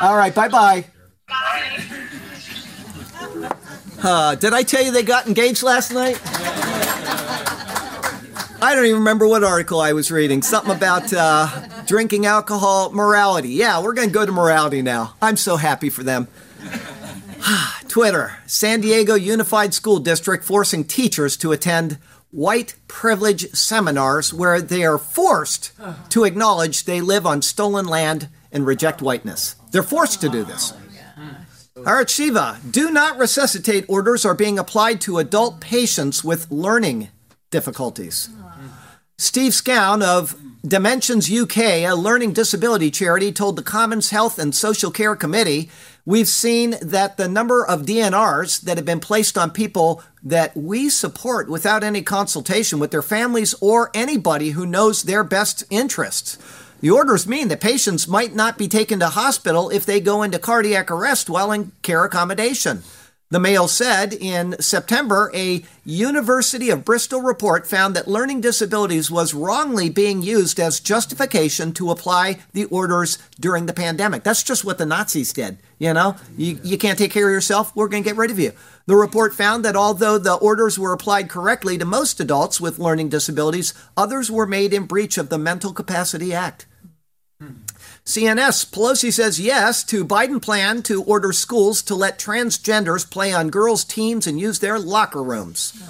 All right. Bye bye. Bye. Uh, did I tell you they got engaged last night? I don't even remember what article I was reading. Something about uh, drinking alcohol, morality. Yeah, we're going to go to morality now. I'm so happy for them. Twitter San Diego Unified School District forcing teachers to attend white privilege seminars where they are forced to acknowledge they live on stolen land and reject whiteness. They're forced to do oh, this. Arutz Sheva, do not resuscitate orders are being applied to adult patients with learning difficulties. Hmm. Steve Scown of Dimensions UK, a learning disability charity, told the Commons Health and Social Care Committee We've seen that the number of DNRs that have been placed on people that we support without any consultation with their families or anybody who knows their best interests. The orders mean that patients might not be taken to hospital if they go into cardiac arrest while in care accommodation. The Mail said in September, a University of Bristol report found that learning disabilities was wrongly being used as justification to apply the orders during the pandemic. That's just what the Nazis did. You know, you, you can't take care of yourself, we're going to get rid of you. The report found that although the orders were applied correctly to most adults with learning disabilities, others were made in breach of the Mental Capacity Act. Hmm. CNS Pelosi says yes to Biden plan to order schools to let transgenders play on girls' teams and use their locker rooms.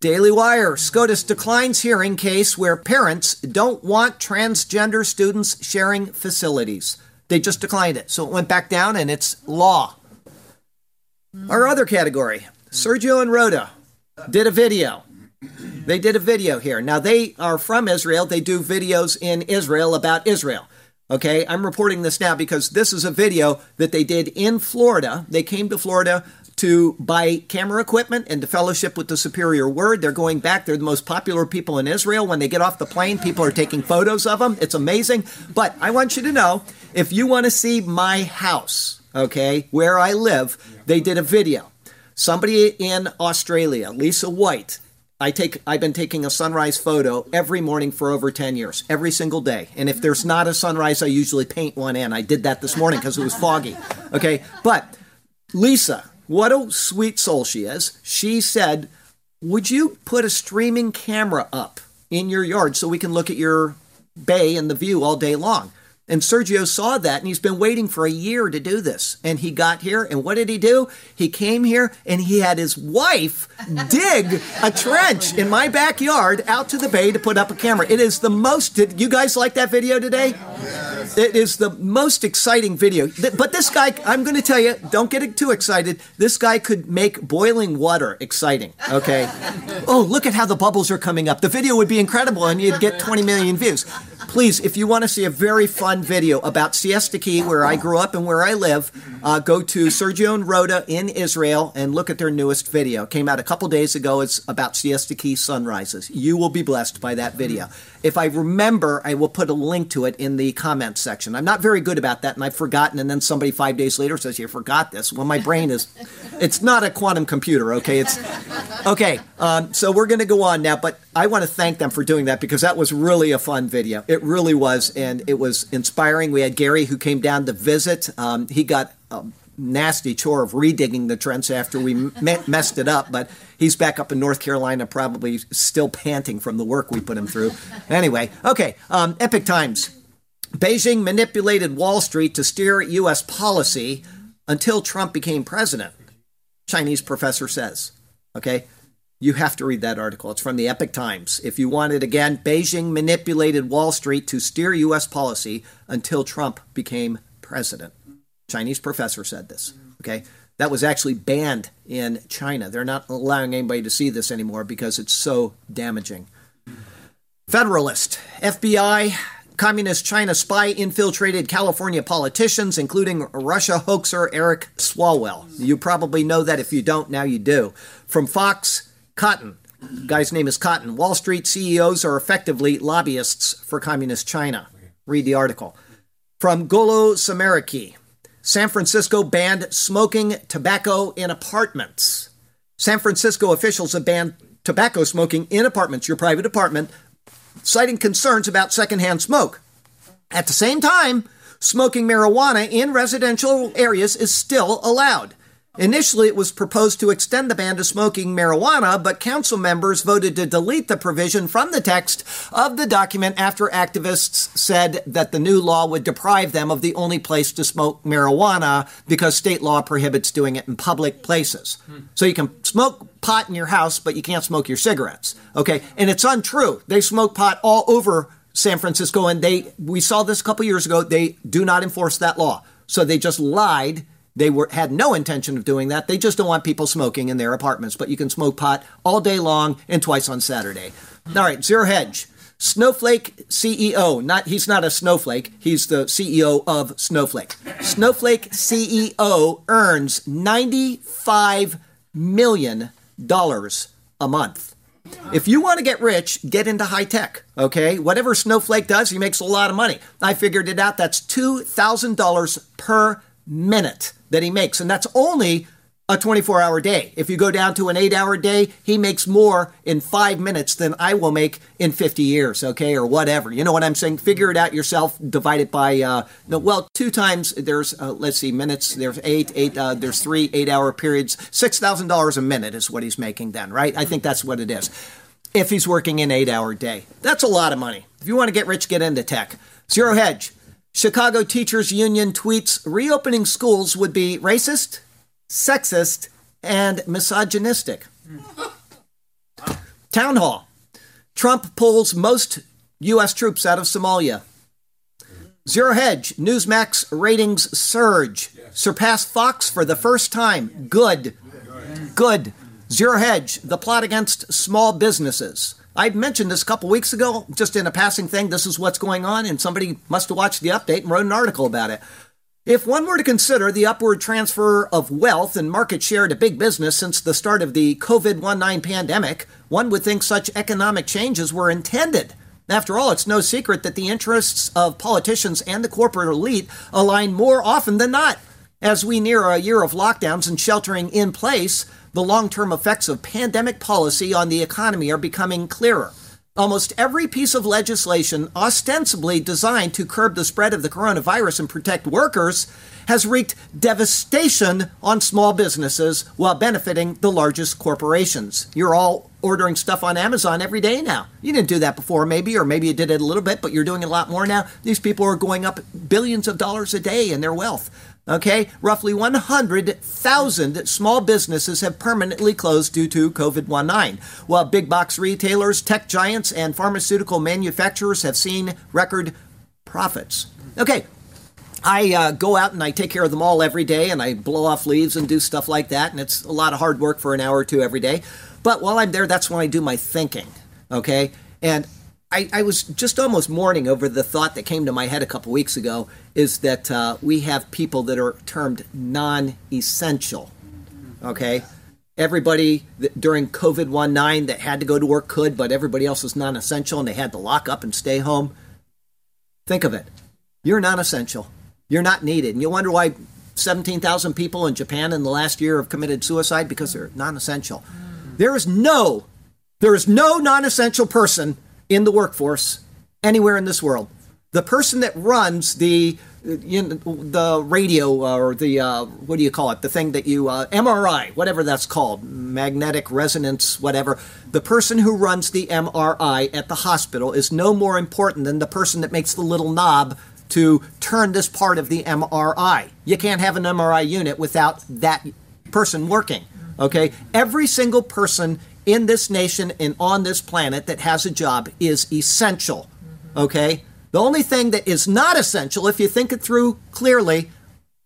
Daily Wire SCOTUS declines hearing case where parents don't want transgender students sharing facilities. They just declined it. So it went back down and it's law. Our other category Sergio and Rhoda did a video. They did a video here. Now, they are from Israel. They do videos in Israel about Israel. Okay, I'm reporting this now because this is a video that they did in Florida. They came to Florida to buy camera equipment and to fellowship with the superior word. They're going back. They're the most popular people in Israel. When they get off the plane, people are taking photos of them. It's amazing. But I want you to know if you want to see my house, okay, where I live, they did a video. Somebody in Australia, Lisa White, I take I've been taking a sunrise photo every morning for over 10 years, every single day. And if there's not a sunrise, I usually paint one in. I did that this morning because it was foggy. Okay? But Lisa, what a sweet soul she is. She said, "Would you put a streaming camera up in your yard so we can look at your bay and the view all day long?" And Sergio saw that and he's been waiting for a year to do this. And he got here and what did he do? He came here and he had his wife dig a trench in my backyard out to the bay to put up a camera. It is the most did you guys like that video today? It is the most exciting video. But this guy, I'm going to tell you, don't get too excited. This guy could make boiling water exciting, okay? Oh, look at how the bubbles are coming up. The video would be incredible and you'd get 20 million views. Please, if you want to see a very fun video about Siesta Key, where I grew up and where I live, uh, go to Sergio and Rhoda in Israel and look at their newest video. It came out a couple days ago. It's about Siesta Key sunrises. You will be blessed by that video. If I remember, I will put a link to it in the comments section. I'm not very good about that, and I've forgotten. And then somebody five days later says, "You forgot this." Well, my brain is—it's not a quantum computer. Okay, it's okay. Um, so we're going to go on now, but I want to thank them for doing that because that was really a fun video. It really was, and it was inspiring. We had Gary who came down to visit. Um, he got. A, nasty chore of redigging the trench after we me- messed it up, but he's back up in North Carolina, probably still panting from the work we put him through. Anyway, okay, um, Epoch Times. Beijing manipulated Wall Street to steer U.S. policy until Trump became president, Chinese professor says. Okay? You have to read that article. It's from the Epoch Times. If you want it again, Beijing manipulated Wall Street to steer U.S. policy until Trump became president. Chinese professor said this. Okay? that was actually banned in China. They're not allowing anybody to see this anymore because it's so damaging. Federalist, FBI, Communist China spy infiltrated California politicians, including Russia hoaxer Eric Swalwell. You probably know that. If you don't, now you do. From Fox, Cotton. Guy's name is Cotton. Wall Street CEOs are effectively lobbyists for Communist China. Read the article. From Golo Samariki. San Francisco banned smoking tobacco in apartments. San Francisco officials have banned tobacco smoking in apartments, your private apartment, citing concerns about secondhand smoke. At the same time, smoking marijuana in residential areas is still allowed. Initially, it was proposed to extend the ban to smoking marijuana, but council members voted to delete the provision from the text of the document after activists said that the new law would deprive them of the only place to smoke marijuana because state law prohibits doing it in public places. So you can smoke pot in your house, but you can't smoke your cigarettes. Okay, and it's untrue. They smoke pot all over San Francisco, and they we saw this a couple years ago. They do not enforce that law, so they just lied they were had no intention of doing that. They just don't want people smoking in their apartments. But you can smoke pot all day long and twice on Saturday. All right, Zero Hedge. Snowflake CEO, not he's not a snowflake, he's the CEO of Snowflake. Snowflake CEO earns 95 million dollars a month. If you want to get rich, get into high tech, okay? Whatever Snowflake does, he makes a lot of money. I figured it out. That's $2,000 per minute that he makes. And that's only a 24 hour day. If you go down to an eight hour day, he makes more in five minutes than I will make in 50 years, okay, or whatever. You know what I'm saying? Figure it out yourself, divide it by, uh, no, well, two times there's, uh, let's see, minutes, there's eight, eight, uh, there's three eight hour periods. $6,000 a minute is what he's making then, right? I think that's what it is. If he's working an eight hour day, that's a lot of money. If you want to get rich, get into tech. Zero Hedge. Chicago Teachers Union tweets reopening schools would be racist, sexist, and misogynistic. Town Hall. Trump pulls most U.S. troops out of Somalia. Zero Hedge. Newsmax ratings surge. Surpass Fox for the first time. Good. Good. Zero Hedge. The plot against small businesses. I mentioned this a couple weeks ago, just in a passing thing. This is what's going on, and somebody must have watched the update and wrote an article about it. If one were to consider the upward transfer of wealth and market share to big business since the start of the COVID 19 pandemic, one would think such economic changes were intended. After all, it's no secret that the interests of politicians and the corporate elite align more often than not. As we near a year of lockdowns and sheltering in place, the long term effects of pandemic policy on the economy are becoming clearer. Almost every piece of legislation ostensibly designed to curb the spread of the coronavirus and protect workers has wreaked devastation on small businesses while benefiting the largest corporations. You're all ordering stuff on Amazon every day now. You didn't do that before, maybe, or maybe you did it a little bit, but you're doing it a lot more now. These people are going up billions of dollars a day in their wealth. Okay, roughly 100,000 small businesses have permanently closed due to COVID 19, while big box retailers, tech giants, and pharmaceutical manufacturers have seen record profits. Okay, I uh, go out and I take care of them all every day, and I blow off leaves and do stuff like that, and it's a lot of hard work for an hour or two every day. But while I'm there, that's when I do my thinking. Okay, and I, I, was just almost mourning over the thought that came to my head a couple weeks ago is that uh, we have people that are termed non essential. Okay? Everybody that, during COVID 19 that had to go to work could, but everybody else was non essential and they had to lock up and stay home. Think of it. You're non essential. You're not needed. And you wonder why 17,000 people in Japan in the last year have committed suicide because they're non essential. There is no, there is no non essential person in the workforce anywhere in this world. The person that runs the you know, the radio uh, or the uh, what do you call it? The thing that you uh, MRI, whatever that's called, magnetic resonance, whatever. The person who runs the MRI at the hospital is no more important than the person that makes the little knob to turn this part of the MRI. You can't have an MRI unit without that person working. Okay, every single person in this nation and on this planet that has a job is essential. Okay? The only thing that is not essential, if you think it through clearly,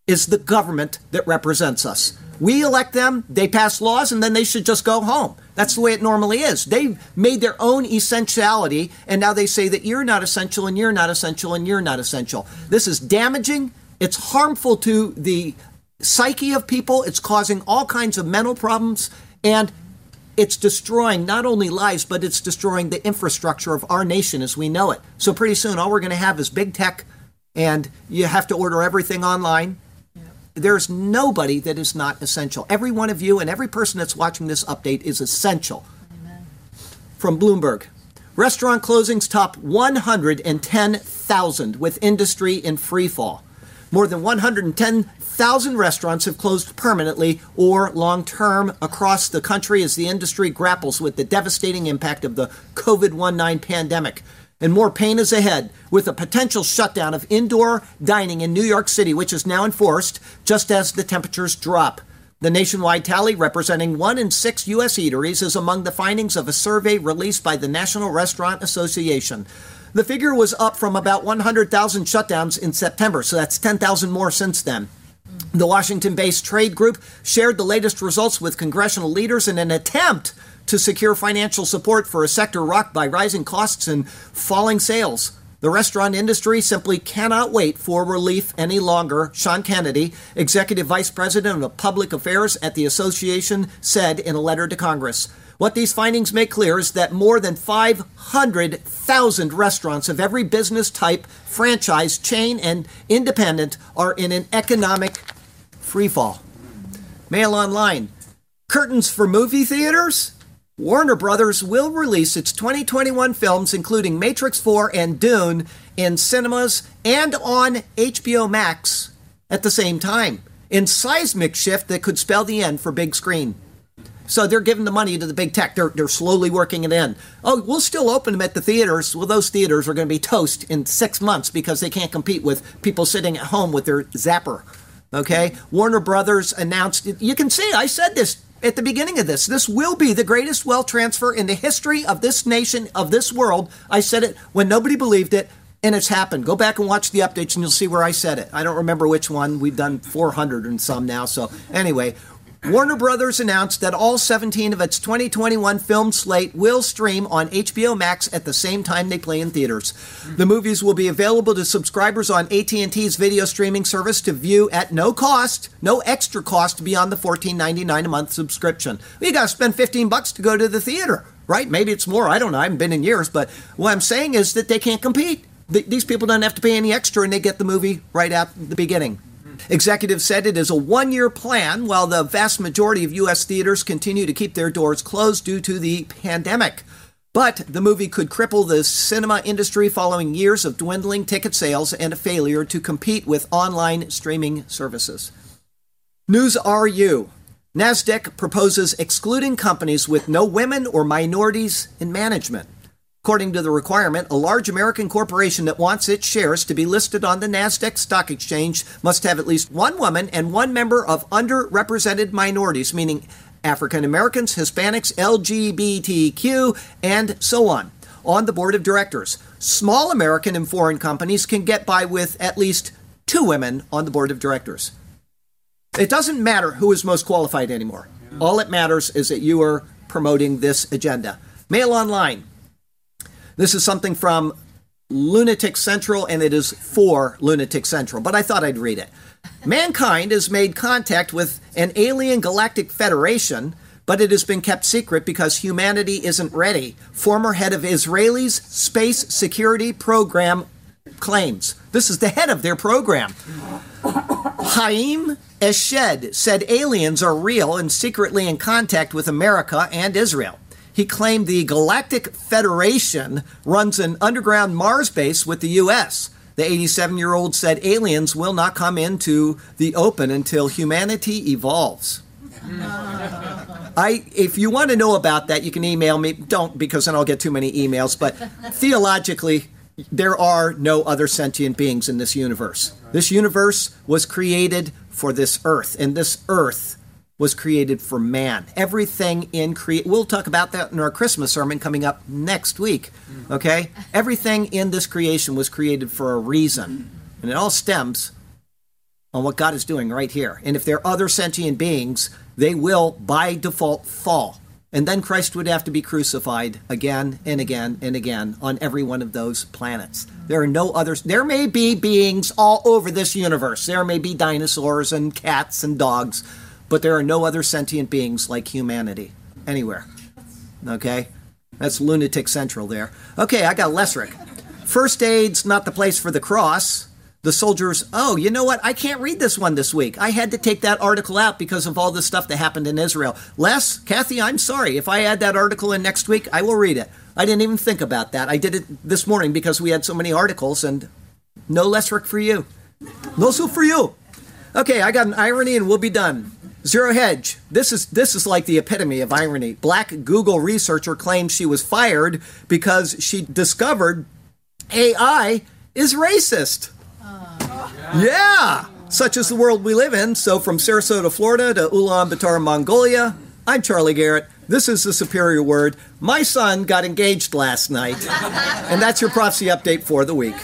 is the government that represents us. We elect them, they pass laws, and then they should just go home. That's the way it normally is. They've made their own essentiality, and now they say that you're not essential, and you're not essential, and you're not essential. This is damaging. It's harmful to the psyche of people. It's causing all kinds of mental problems, and it's destroying not only lives, but it's destroying the infrastructure of our nation as we know it. So pretty soon, all we're going to have is big tech, and you have to order everything online. There's nobody that is not essential. Every one of you and every person that's watching this update is essential. From Bloomberg. Restaurant closings top 110,000 with industry in free fall. More than 110,000 restaurants have closed permanently or long term across the country as the industry grapples with the devastating impact of the COVID 19 pandemic. And more pain is ahead with a potential shutdown of indoor dining in New York City, which is now enforced just as the temperatures drop. The nationwide tally, representing one in six U.S. eateries, is among the findings of a survey released by the National Restaurant Association. The figure was up from about 100,000 shutdowns in September, so that's 10,000 more since then. The Washington based trade group shared the latest results with congressional leaders in an attempt to secure financial support for a sector rocked by rising costs and falling sales. The restaurant industry simply cannot wait for relief any longer, Sean Kennedy, Executive Vice President of Public Affairs at the association, said in a letter to Congress. What these findings make clear is that more than 500,000 restaurants of every business type, franchise, chain, and independent are in an economic freefall. Mail online. Curtains for movie theaters? Warner Brothers will release its 2021 films, including Matrix 4 and Dune, in cinemas and on HBO Max at the same time, in seismic shift that could spell the end for big screen. So they're giving the money to the big tech. They're, they're slowly working it in. Oh, we'll still open them at the theaters. Well, those theaters are going to be toast in six months because they can't compete with people sitting at home with their zapper. Okay? Warner Brothers announced, you can see, I said this at the beginning of this. This will be the greatest wealth transfer in the history of this nation, of this world. I said it when nobody believed it, and it's happened. Go back and watch the updates, and you'll see where I said it. I don't remember which one. We've done 400 and some now. So, anyway, Warner Brothers announced that all 17 of its 2021 film slate will stream on HBO Max at the same time they play in theaters. The movies will be available to subscribers on AT&T's video streaming service to view at no cost, no extra cost beyond the $14.99 a month subscription. You got to spend 15 bucks to go to the theater, right? Maybe it's more. I don't know. I haven't been in years, but what I'm saying is that they can't compete. These people don't have to pay any extra and they get the movie right at the beginning. Executives said it is a one year plan while the vast majority of U.S. theaters continue to keep their doors closed due to the pandemic. But the movie could cripple the cinema industry following years of dwindling ticket sales and a failure to compete with online streaming services. News RU. NASDAQ proposes excluding companies with no women or minorities in management. According to the requirement, a large American corporation that wants its shares to be listed on the NASDAQ stock exchange must have at least one woman and one member of underrepresented minorities, meaning African Americans, Hispanics, LGBTQ, and so on, on the board of directors. Small American and foreign companies can get by with at least two women on the board of directors. It doesn't matter who is most qualified anymore. All that matters is that you are promoting this agenda. Mail online. This is something from Lunatic Central, and it is for Lunatic Central, but I thought I'd read it. Mankind has made contact with an alien galactic federation, but it has been kept secret because humanity isn't ready. Former head of Israel's space security program claims. This is the head of their program. Haim Eshed said aliens are real and secretly in contact with America and Israel. He claimed the Galactic Federation runs an underground Mars base with the U.S. The 87 year old said aliens will not come into the open until humanity evolves. I, if you want to know about that, you can email me. Don't, because then I'll get too many emails. But theologically, there are no other sentient beings in this universe. This universe was created for this earth, and this earth was created for man. Everything in create we'll talk about that in our Christmas sermon coming up next week. Okay? Everything in this creation was created for a reason. And it all stems on what God is doing right here. And if there are other sentient beings, they will by default fall. And then Christ would have to be crucified again and again and again on every one of those planets. There are no others. There may be beings all over this universe. There may be dinosaurs and cats and dogs, but there are no other sentient beings like humanity anywhere. Okay? That's lunatic central there. Okay, I got Lesric. First aid's not the place for the cross the soldiers, oh, you know what? I can't read this one this week. I had to take that article out because of all the stuff that happened in Israel. Les, Kathy, I'm sorry. If I add that article in next week, I will read it. I didn't even think about that. I did it this morning because we had so many articles and no work for you. No so for you. Okay, I got an irony and we'll be done. Zero Hedge. This is this is like the epitome of irony. Black Google researcher claims she was fired because she discovered AI is racist. Oh. Yeah, such is the world we live in. So, from Sarasota, Florida to Ulaanbaatar, Mongolia, I'm Charlie Garrett. This is the Superior Word. My son got engaged last night, and that's your prophecy update for the week.